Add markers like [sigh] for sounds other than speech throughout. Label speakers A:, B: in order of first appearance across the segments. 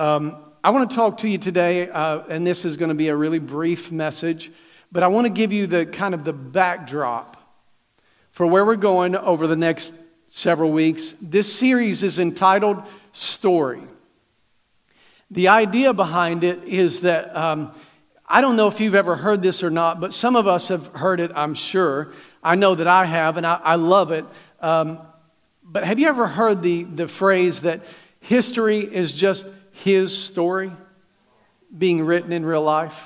A: Um, I want to talk to you today, uh, and this is going to be a really brief message, but I want to give you the kind of the backdrop for where we're going over the next several weeks. This series is entitled Story. The idea behind it is that um, I don't know if you've ever heard this or not, but some of us have heard it, I'm sure. I know that I have, and I, I love it. Um, but have you ever heard the, the phrase that history is just his story being written in real life?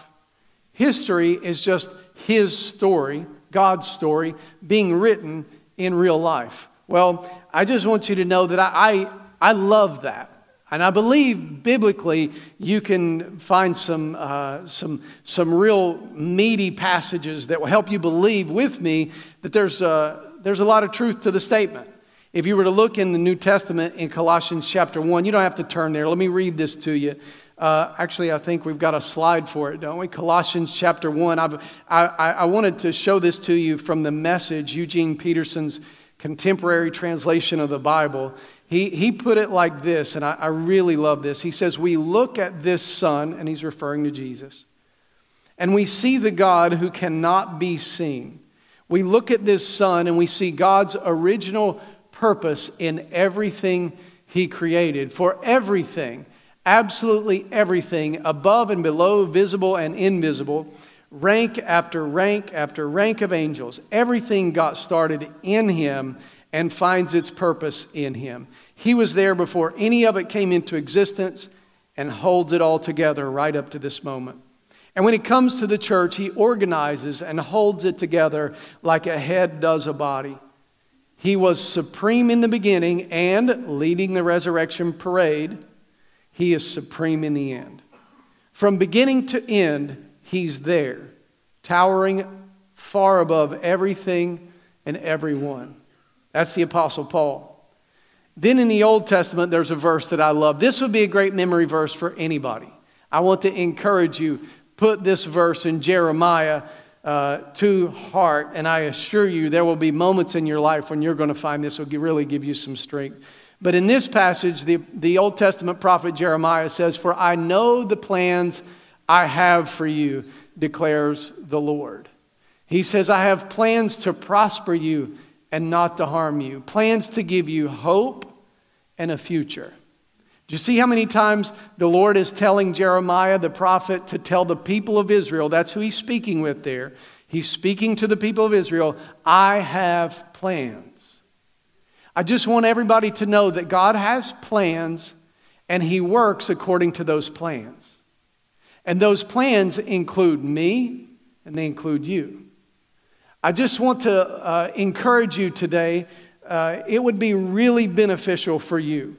A: History is just his story, God's story, being written in real life. Well, I just want you to know that I, I, I love that. And I believe biblically you can find some, uh, some, some real meaty passages that will help you believe with me that there's a, there's a lot of truth to the statement. If you were to look in the New Testament in Colossians chapter 1, you don't have to turn there. Let me read this to you. Uh, actually, I think we've got a slide for it, don't we? Colossians chapter 1. I've, I, I wanted to show this to you from the message, Eugene Peterson's contemporary translation of the Bible. He, he put it like this, and I, I really love this. He says, We look at this Son, and he's referring to Jesus, and we see the God who cannot be seen. We look at this Son, and we see God's original purpose in everything he created. For everything, absolutely everything, above and below, visible and invisible, rank after rank after rank of angels, everything got started in him and finds its purpose in Him. He was there before any of it came into existence and holds it all together right up to this moment. And when it comes to the church, He organizes and holds it together like a head does a body. He was supreme in the beginning and leading the resurrection parade. He is supreme in the end. From beginning to end, He's there, towering far above everything and everyone. That's the Apostle Paul. Then in the Old Testament, there's a verse that I love. This would be a great memory verse for anybody. I want to encourage you, put this verse in Jeremiah uh, to heart, and I assure you there will be moments in your life when you're going to find this will really give you some strength. But in this passage, the, the Old Testament prophet Jeremiah says, For I know the plans I have for you, declares the Lord. He says, I have plans to prosper you and not to harm you, plans to give you hope and a future. You see how many times the Lord is telling Jeremiah the prophet to tell the people of Israel? That's who he's speaking with there. He's speaking to the people of Israel I have plans. I just want everybody to know that God has plans and he works according to those plans. And those plans include me and they include you. I just want to uh, encourage you today. Uh, it would be really beneficial for you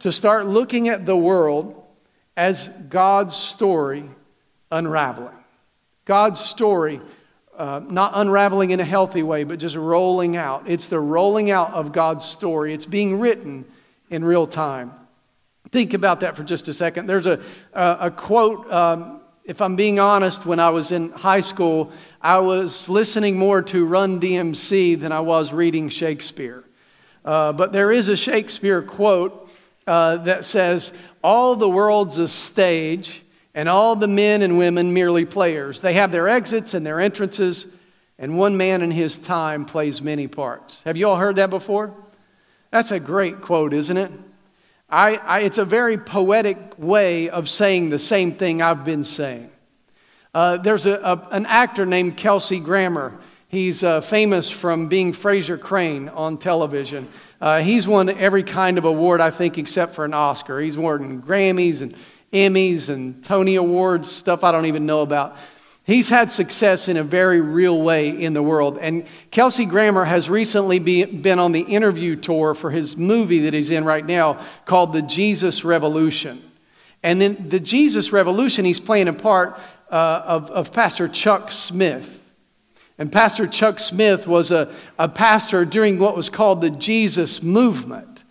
A: to start looking at the world as God's story unraveling. God's story, uh, not unraveling in a healthy way, but just rolling out. It's the rolling out of God's story. It's being written in real time. Think about that for just a second. There's a, a, a quote um, if I'm being honest, when I was in high school, I was listening more to Run DMC than I was reading Shakespeare. Uh, but there is a Shakespeare quote uh, that says, All the world's a stage, and all the men and women merely players. They have their exits and their entrances, and one man in his time plays many parts. Have you all heard that before? That's a great quote, isn't it? I, I, it's a very poetic way of saying the same thing I've been saying. Uh, there's a, a, an actor named Kelsey Grammer. He's uh, famous from being Frasier Crane on television. Uh, he's won every kind of award, I think, except for an Oscar. He's won Grammys and Emmys and Tony Awards, stuff I don't even know about. He's had success in a very real way in the world. And Kelsey Grammer has recently be, been on the interview tour for his movie that he's in right now called The Jesus Revolution. And in The Jesus Revolution, he's playing a part uh, of, of Pastor Chuck Smith. And Pastor Chuck Smith was a, a pastor during what was called the Jesus movement.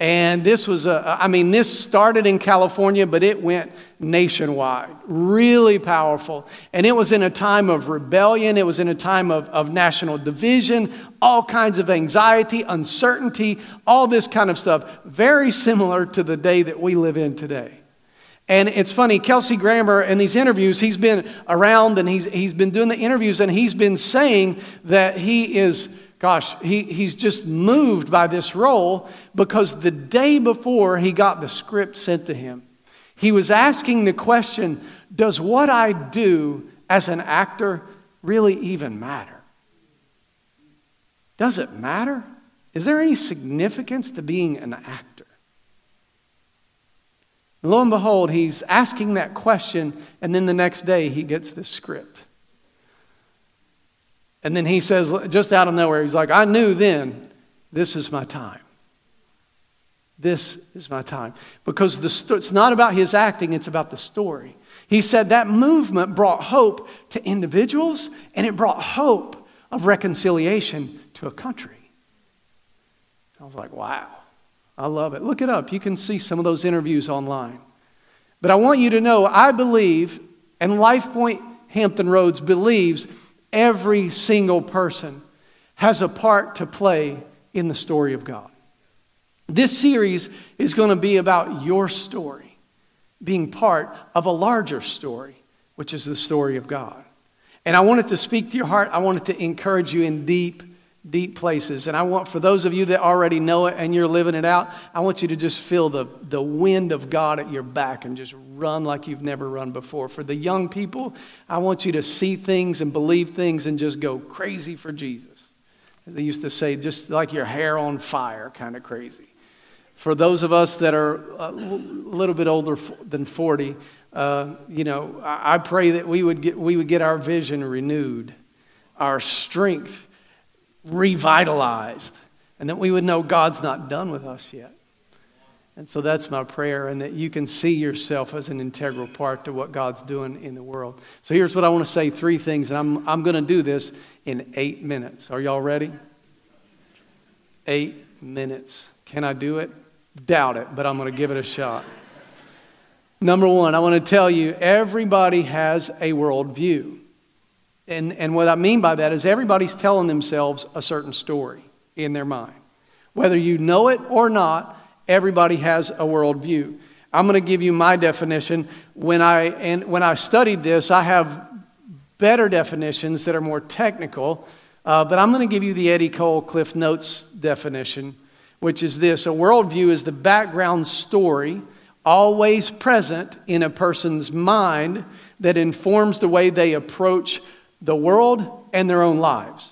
A: And this was a, I mean, this started in California, but it went nationwide. Really powerful. And it was in a time of rebellion, it was in a time of, of national division, all kinds of anxiety, uncertainty, all this kind of stuff. Very similar to the day that we live in today. And it's funny, Kelsey Grammer in these interviews, he's been around and he's, he's been doing the interviews and he's been saying that he is, gosh, he, he's just moved by this role because the day before he got the script sent to him, he was asking the question Does what I do as an actor really even matter? Does it matter? Is there any significance to being an actor? And lo and behold, he's asking that question, and then the next day he gets the script. And then he says, just out of nowhere, he's like, I knew then this is my time. This is my time. Because the it's not about his acting, it's about the story. He said that movement brought hope to individuals and it brought hope of reconciliation to a country. I was like, wow, I love it. Look it up. You can see some of those interviews online. But I want you to know I believe, and LifePoint Hampton Roads believes, every single person has a part to play in the story of God. This series is going to be about your story being part of a larger story, which is the story of God. And I want it to speak to your heart. I want it to encourage you in deep, deep places. And I want, for those of you that already know it and you're living it out, I want you to just feel the, the wind of God at your back and just run like you've never run before. For the young people, I want you to see things and believe things and just go crazy for Jesus. They used to say, just like your hair on fire, kind of crazy. For those of us that are a little bit older than 40, uh, you know, I pray that we would, get, we would get our vision renewed, our strength revitalized, and that we would know God's not done with us yet. And so that's my prayer, and that you can see yourself as an integral part to what God's doing in the world. So here's what I want to say three things, and I'm, I'm going to do this in eight minutes. Are y'all ready? Eight minutes. Can I do it? Doubt it, but I'm going to give it a shot. Number one, I want to tell you everybody has a worldview. And, and what I mean by that is everybody's telling themselves a certain story in their mind. Whether you know it or not, everybody has a worldview. I'm going to give you my definition. When I, and when I studied this, I have better definitions that are more technical, uh, but I'm going to give you the Eddie Cole Cliff Notes definition which is this a worldview is the background story always present in a person's mind that informs the way they approach the world and their own lives.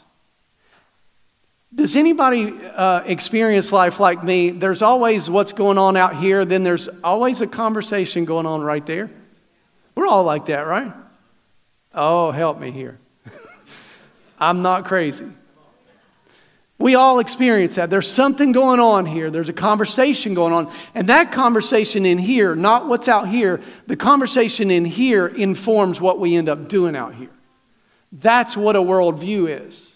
A: Does anybody uh, experience life like me? There's always what's going on out here, then there's always a conversation going on right there. We're all like that, right? Oh, help me here. [laughs] I'm not crazy. We all experience that. There's something going on here. There's a conversation going on. And that conversation in here, not what's out here, the conversation in here informs what we end up doing out here. That's what a worldview is.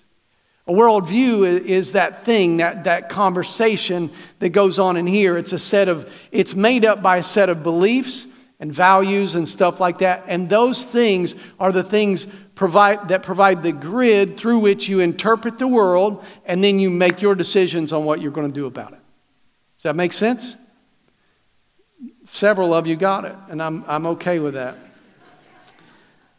A: A worldview is that thing, that, that conversation that goes on in here. It's a set of, it's made up by a set of beliefs and values and stuff like that. And those things are the things provide, that provide the grid through which you interpret the world and then you make your decisions on what you're going to do about it. Does that make sense? Several of you got it, and I'm, I'm okay with that.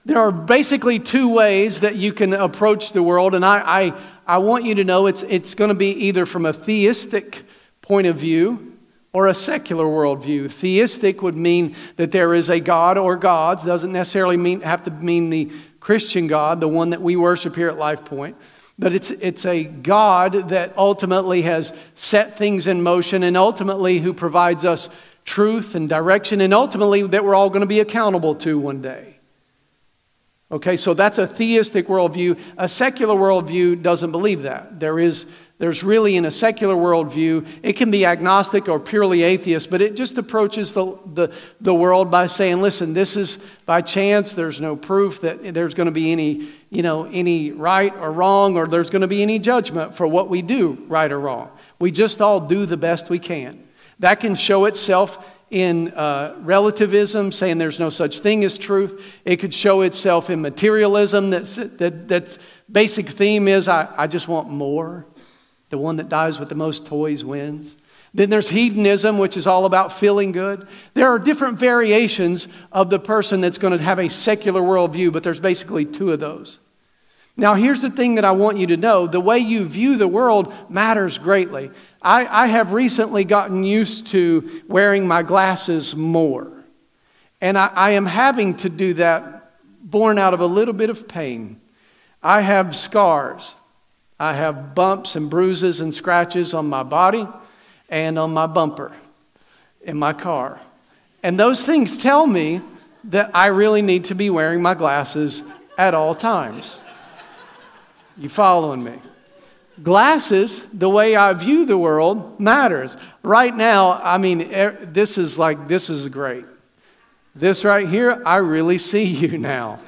A: There are basically two ways that you can approach the world, and I, I, I want you to know it's, it's going to be either from a theistic point of view or a secular worldview. Theistic would mean that there is a God or gods, doesn't necessarily mean, have to mean the Christian God, the one that we worship here at Life Point. But it's, it's a God that ultimately has set things in motion and ultimately who provides us truth and direction and ultimately that we're all going to be accountable to one day. Okay, so that's a theistic worldview. A secular worldview doesn't believe that. There is there's really, in a secular worldview, it can be agnostic or purely atheist, but it just approaches the, the, the world by saying, listen, this is by chance. There's no proof that there's going to be any, you know, any right or wrong, or there's going to be any judgment for what we do, right or wrong. We just all do the best we can. That can show itself in uh, relativism, saying there's no such thing as truth. It could show itself in materialism. That's, that, that's basic theme is I, I just want more. The one that dies with the most toys wins. Then there's hedonism, which is all about feeling good. There are different variations of the person that's going to have a secular worldview, but there's basically two of those. Now, here's the thing that I want you to know the way you view the world matters greatly. I, I have recently gotten used to wearing my glasses more. And I, I am having to do that born out of a little bit of pain. I have scars. I have bumps and bruises and scratches on my body and on my bumper in my car. And those things tell me that I really need to be wearing my glasses at all times. You following me? Glasses, the way I view the world, matters. Right now, I mean, this is like, this is great. This right here, I really [laughs] see you now.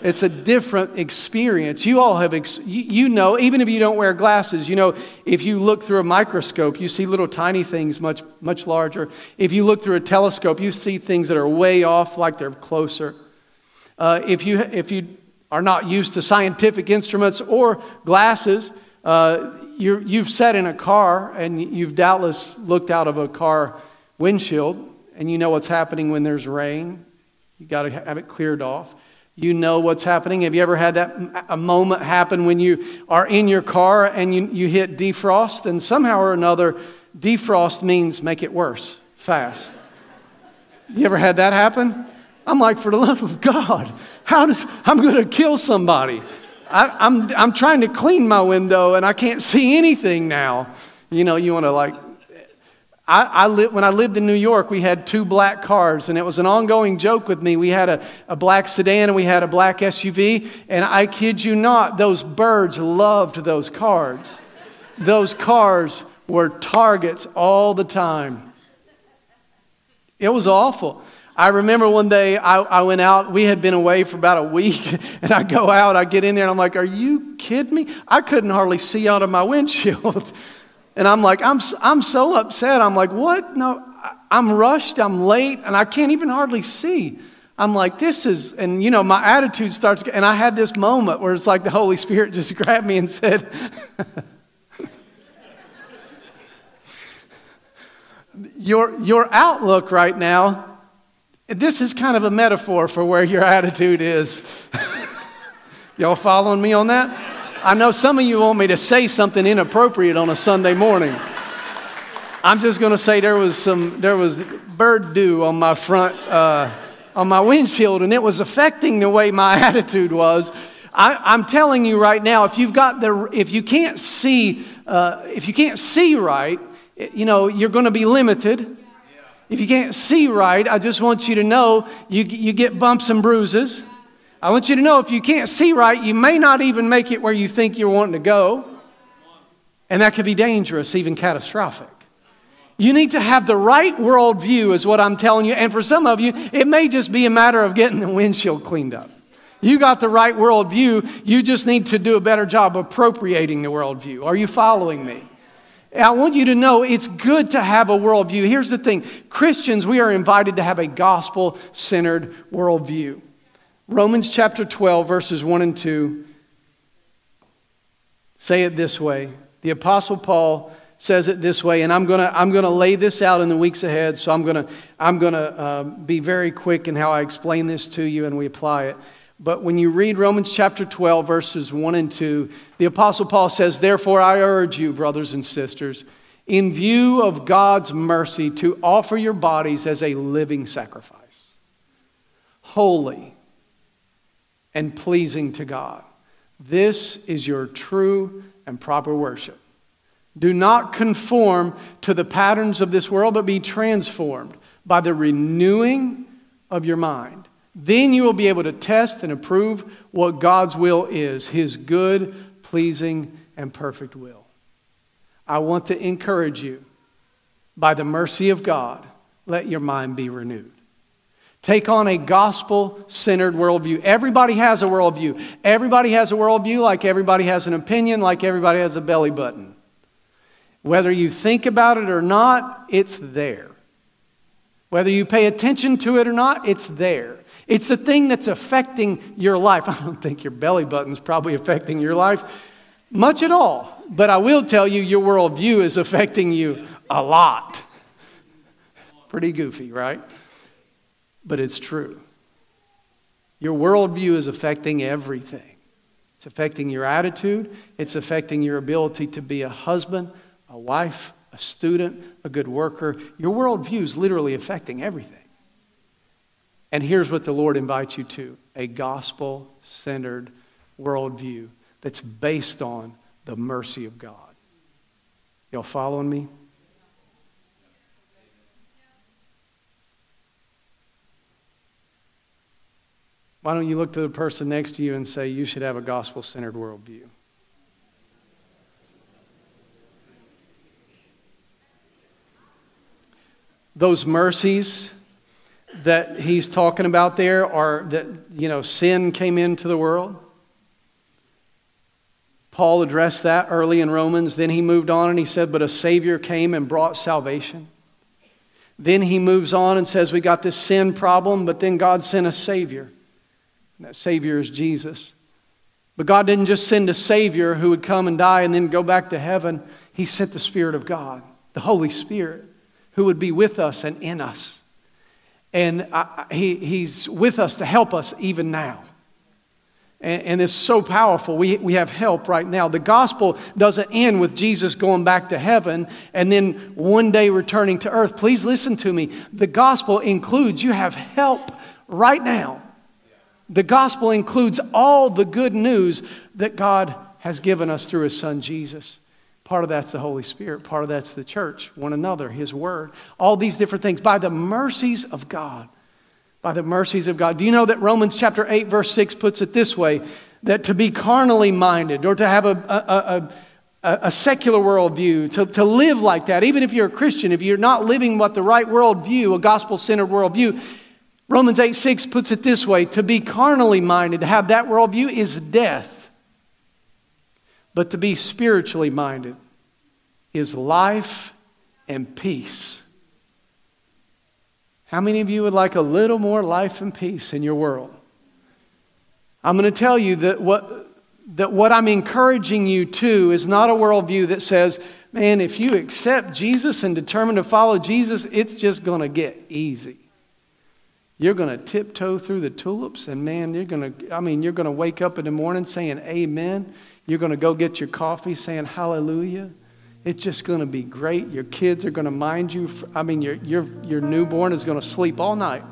A: It's a different experience. You all have, ex- you know, even if you don't wear glasses, you know, if you look through a microscope, you see little tiny things much, much larger. If you look through a telescope, you see things that are way off, like they're closer. Uh, if, you, if you are not used to scientific instruments or glasses, uh, you have sat in a car and you've doubtless looked out of a car windshield and you know what's happening when there's rain. You got to have it cleared off. You know what's happening. Have you ever had that a moment happen when you are in your car and you, you hit defrost? And somehow or another, defrost means make it worse fast. You ever had that happen? I'm like, for the love of God, how does I'm going to kill somebody? I, I'm, I'm trying to clean my window and I can't see anything now. You know, you want to like I, I li- when I lived in New York, we had two black cars, and it was an ongoing joke with me. We had a, a black sedan and we had a black SUV, and I kid you not, those birds loved those cars. Those cars were targets all the time. It was awful. I remember one day I, I, went out, we had been away for about a week, [laughs] and I go out, I get in there, and I'm like, Are you kidding me? I couldn't hardly see out of my [laughs] windshield. And I'm like, I'm, I'm so upset. I'm like, what? No, I'm rushed, I'm late, and I can't even hardly see. I'm like, this is, and you know, my attitude starts, and I had this moment where it's like the Holy Spirit [laughs] just grabbed me and said, your, your outlook right now, this is kind of a metaphor for where your attitude is. [laughs] Y'all following me on that? I know some of you want me to say something inappropriate on a Sunday morning. I'm just going to say there was some there was bird dew on my front uh, on my windshield, and it was affecting the way my [laughs] attitude was. I, am telling you right now, if you've got the if you can't see uh, if you can't see right, you know you're going to be limited. If you can't see right, I just want you to know you, you get bumps and bruises. I want you to know if you can't see right, you may not even make it where you think you're wanting to go. And that could be dangerous, even catastrophic. You need to have the right worldview, is what I'm telling you. And for some of you, it may just be a matter of getting the windshield cleaned up. You got the right worldview, you just need to do a better job appropriating the worldview. Are you following me? I want you to know it's good to have a worldview. Here's the thing Christians, we are invited to have a gospel centered worldview. Romans chapter 12, verses 1 and 2 say it this way. The Apostle Paul says it this way, and I'm going to I'm gonna lay this out in the weeks ahead, so I'm going to I'm gonna, uh, be very quick in how I explain this to you and we apply it. But when you read Romans chapter 12, verses 1 and 2, the Apostle Paul says, Therefore, I urge you, brothers and sisters, in view of God's mercy, to offer your bodies as a living sacrifice, holy and pleasing to God. This is your true and proper worship. Do not conform to the patterns of this world, but be transformed by the renewing of your mind. Then you will be able to test and approve what God's will is His good, pleasing, and perfect will. I want to encourage you, by the mercy of God, let your mind be renewed. Take on a gospel centered worldview. Everybody has a worldview. Everybody has a worldview like everybody has an opinion, like everybody has a belly button. Whether you think about it or not, it's there. Whether you pay attention to it or not, it's there. It's the thing that's affecting your life. [laughs] I don't think your belly button's probably affecting your life much at all. But I will tell you, your worldview is affecting you a lot. Pretty goofy, right? But it's true. Your worldview is affecting everything. It's affecting your attitude, it's affecting your ability to be a husband, a wife, a student, a good worker. Your worldview is literally affecting everything. And here's what the Lord invites you to a gospel centered worldview that's based on the mercy of God. Y'all following me? Why don't you look to the person next to you and say, You should have a gospel centered worldview? Those mercies that he's talking about there are that, you know, sin came into the world. Paul addressed that early in Romans. Then he moved on and he said, But a Savior came and brought salvation. Then he moves on and says, We got this sin problem, but then God sent a Savior. And that Savior is Jesus. But God didn't just send a Savior who would come and die and then go back to heaven. He sent the Spirit of God, the Holy Spirit, who would be with us and in us. And I, he, He's with us to help us even now. And, and it's so powerful. We, we have help right now. The gospel doesn't end with Jesus going back to heaven and then one day returning to earth. Please listen to me. The gospel includes you have help right now the gospel includes all the good news that God has given us through his son Jesus. Part of that's the Holy Spirit, part of that's the church, one another, his word, all these different things by the mercies of God. By the mercies of God. Do you know that Romans chapter 8, verse 6 puts it this way that to be carnally minded or to have a, a, a, a secular worldview, to, to live like that, even if you're a Christian, if you're not living what the right worldview, a gospel centered worldview, Romans 8 6 puts it this way to be carnally minded, to have that worldview is death. But to be spiritually minded is life and peace. How many of you would like a little more life and peace in your world? I'm going to tell you that what, that what I'm encouraging you to is not a worldview that says, man, if you accept Jesus and determine to follow Jesus, it's just going to get easy. You're going to tiptoe through the tulips, and man, you're going to, I mean, you're going to wake up in the morning saying amen. You're going to go get your coffee saying hallelujah. It's just going to be great. Your kids are going to mind you. For, I mean, your, your, your newborn is going to sleep all night.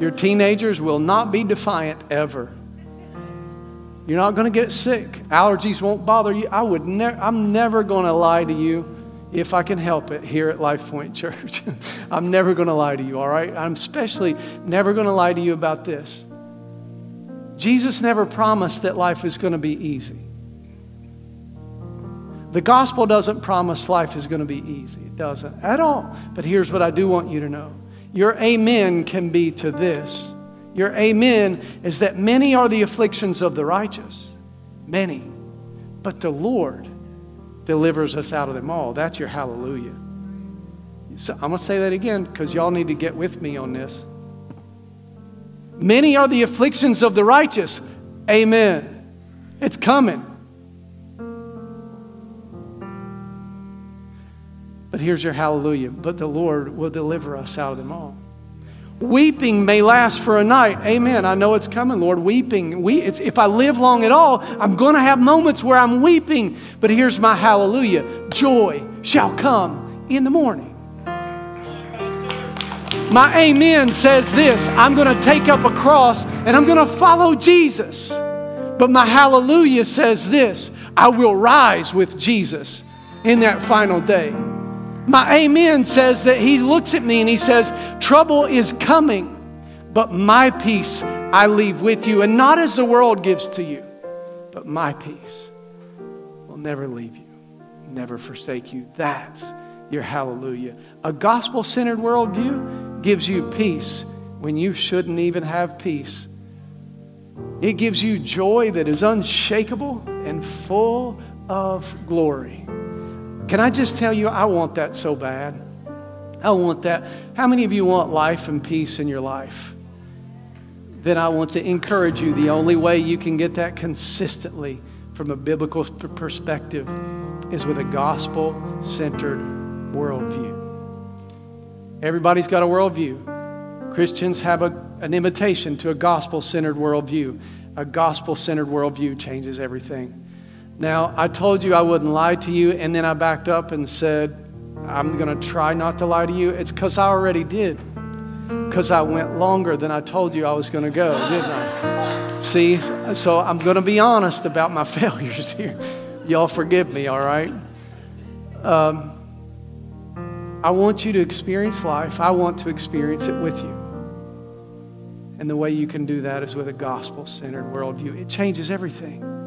A: Your teenagers will not be defiant ever. You're not going to get sick. Allergies won't bother you. I would ne- I'm never going to lie to you if I can help it here at Life Point Church. [laughs] I'm never going to lie to you, all right? I'm especially never going to lie to you about this. Jesus never promised that life is going to be easy. The gospel doesn't promise life is going to be easy. It doesn't at all. But here's what I do want you to know your amen can be to this. Your amen is that many are the afflictions of the righteous, many. But the Lord delivers us out of them all. That's your hallelujah. So I'm going to say that again because y'all need to get with me on this. Many are the afflictions of the righteous. Amen. It's coming. But here's your hallelujah. But the Lord will deliver us out of them all. Weeping may last for a night. Amen. I know it's coming, Lord. Weeping. We, if I live long at all, I'm going to have moments where I'm weeping. But here's my hallelujah joy shall come in the morning. My amen says this I'm going to take up a cross and I'm going to follow Jesus. But my hallelujah says this I will rise with Jesus in that final day. My amen says that he looks at me and he says, Trouble is coming, but my peace I leave with you. And not as the world gives to you, but my peace will never leave you, never forsake you. That's your hallelujah. A gospel centered worldview gives you peace when you shouldn't even have peace. It gives you joy that is unshakable and full of glory. Can I just tell you, I want that so bad. I want that. How many of you want life and peace in your life? Then I want to encourage you the only way you can get that consistently from a biblical perspective is with a gospel centered worldview. Everybody's got a worldview. Christians have a, an invitation to a gospel centered worldview. A gospel centered worldview changes everything. Now, I told you I wouldn't lie to you, and then I backed up and said, I'm going to try not to lie to you. It's because I already did. Because I went longer than I told you I was going to go, didn't I? See, so I'm going to be honest about my [laughs] failures here. Y'all forgive me, all right? Um, I want you to experience life. I want to experience it with you. And the way you can do that is with a gospel centered worldview. It changes everything.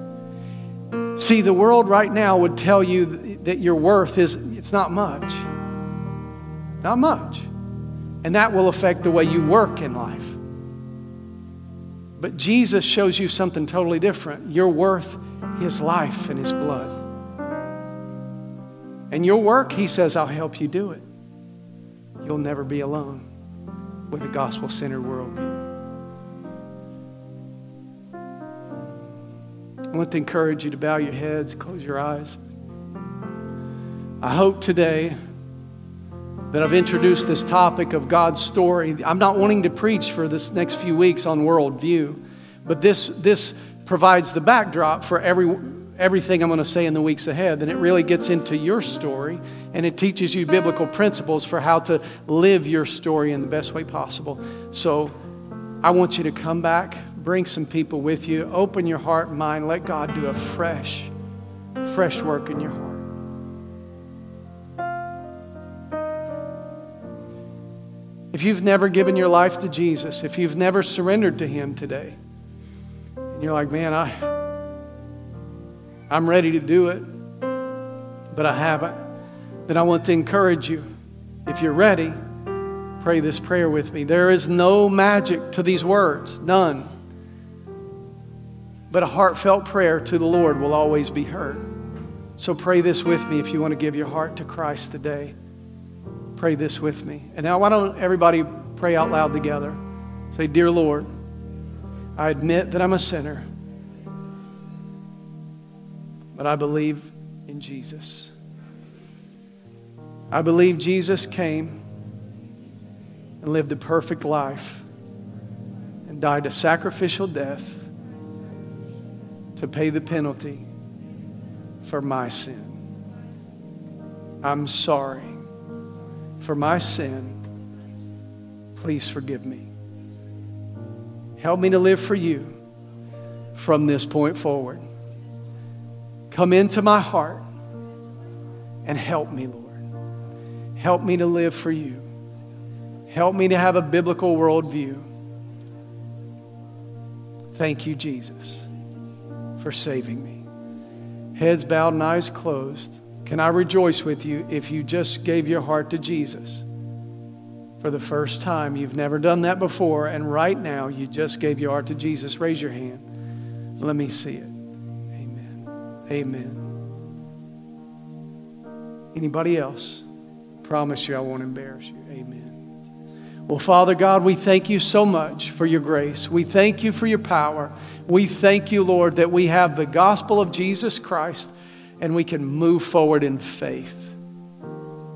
A: See, the world right now would tell you that your worth is it's not much. Not much. And that will affect the way you work in life. But Jesus shows you something totally different. Your worth, His life and His blood. And your work, He says, I'll help you do it. You'll never be alone with a gospel centered worldview. I want to encourage you to bow your heads, close your eyes. I hope today that I've introduced this topic of God's story. I'm not wanting to preach for this next few weeks on worldview, but this, this provides the backdrop for every, everything I'm going to say in the weeks ahead. And it really gets into your story and it teaches you biblical principles for how to live your story in the best way possible. So I want you to come back Bring some people with you. Open your heart and mind. Let God do a fresh, fresh work in your heart. If you've never given your life to Jesus, if you've never surrendered to Him today, and you're like, man, I, I'm ready to do it, but I haven't, then I want to encourage you. If you're ready, pray this prayer with me. There is no magic to these words, none. But a heartfelt prayer to the Lord will always be heard. So pray this with me if you want to give your heart to Christ today. Pray this with me. And now, why don't everybody pray out loud together? Say, Dear Lord, I admit that I'm a sinner, but I believe in Jesus. I believe Jesus came and lived a perfect life and died a sacrificial death to pay the penalty for my sin. I'm sorry for my sin. Please forgive me. Help me to live for you from this point forward. Come into my heart and help me, Lord. Help me to live for you. Help me to have a biblical worldview. Thank you, Jesus for saving me. Heads bowed and eyes closed. Can I rejoice with you if you just gave your heart to Jesus for the first time? You've never done that before, and right now you just gave your heart to Jesus. Raise your hand. Let me see it. Amen. Amen. Anybody else? Promise you I won't embarrass you. Amen. Well, Father God, we thank you so much for your grace. We thank you for your power. We thank you, Lord, that we have the gospel of Jesus Christ and we can move forward in faith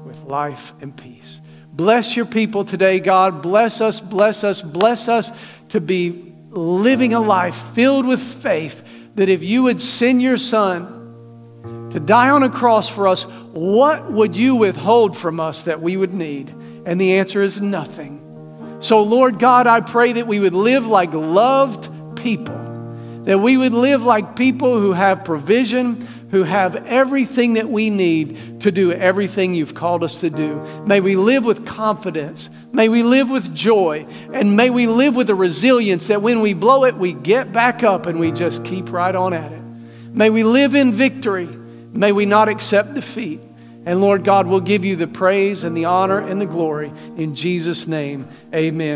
A: with life and peace. Bless your people today, God. Bless us, bless us, bless us to be living a life filled with faith that if you would send your son to die on a cross for us, what would you withhold from us that we would need? And the answer is nothing. So, Lord God, I pray that we would live like loved people, that we would live like people who have provision, who have everything that we need to do everything you've called us to do. May we live with confidence. May we live with joy. And may we live with a resilience that when we blow it, we get back up and we just keep right on at it. May we live in victory. May we not accept defeat. And Lord God, we'll give you the praise and the honor and the glory. In Jesus' name, amen.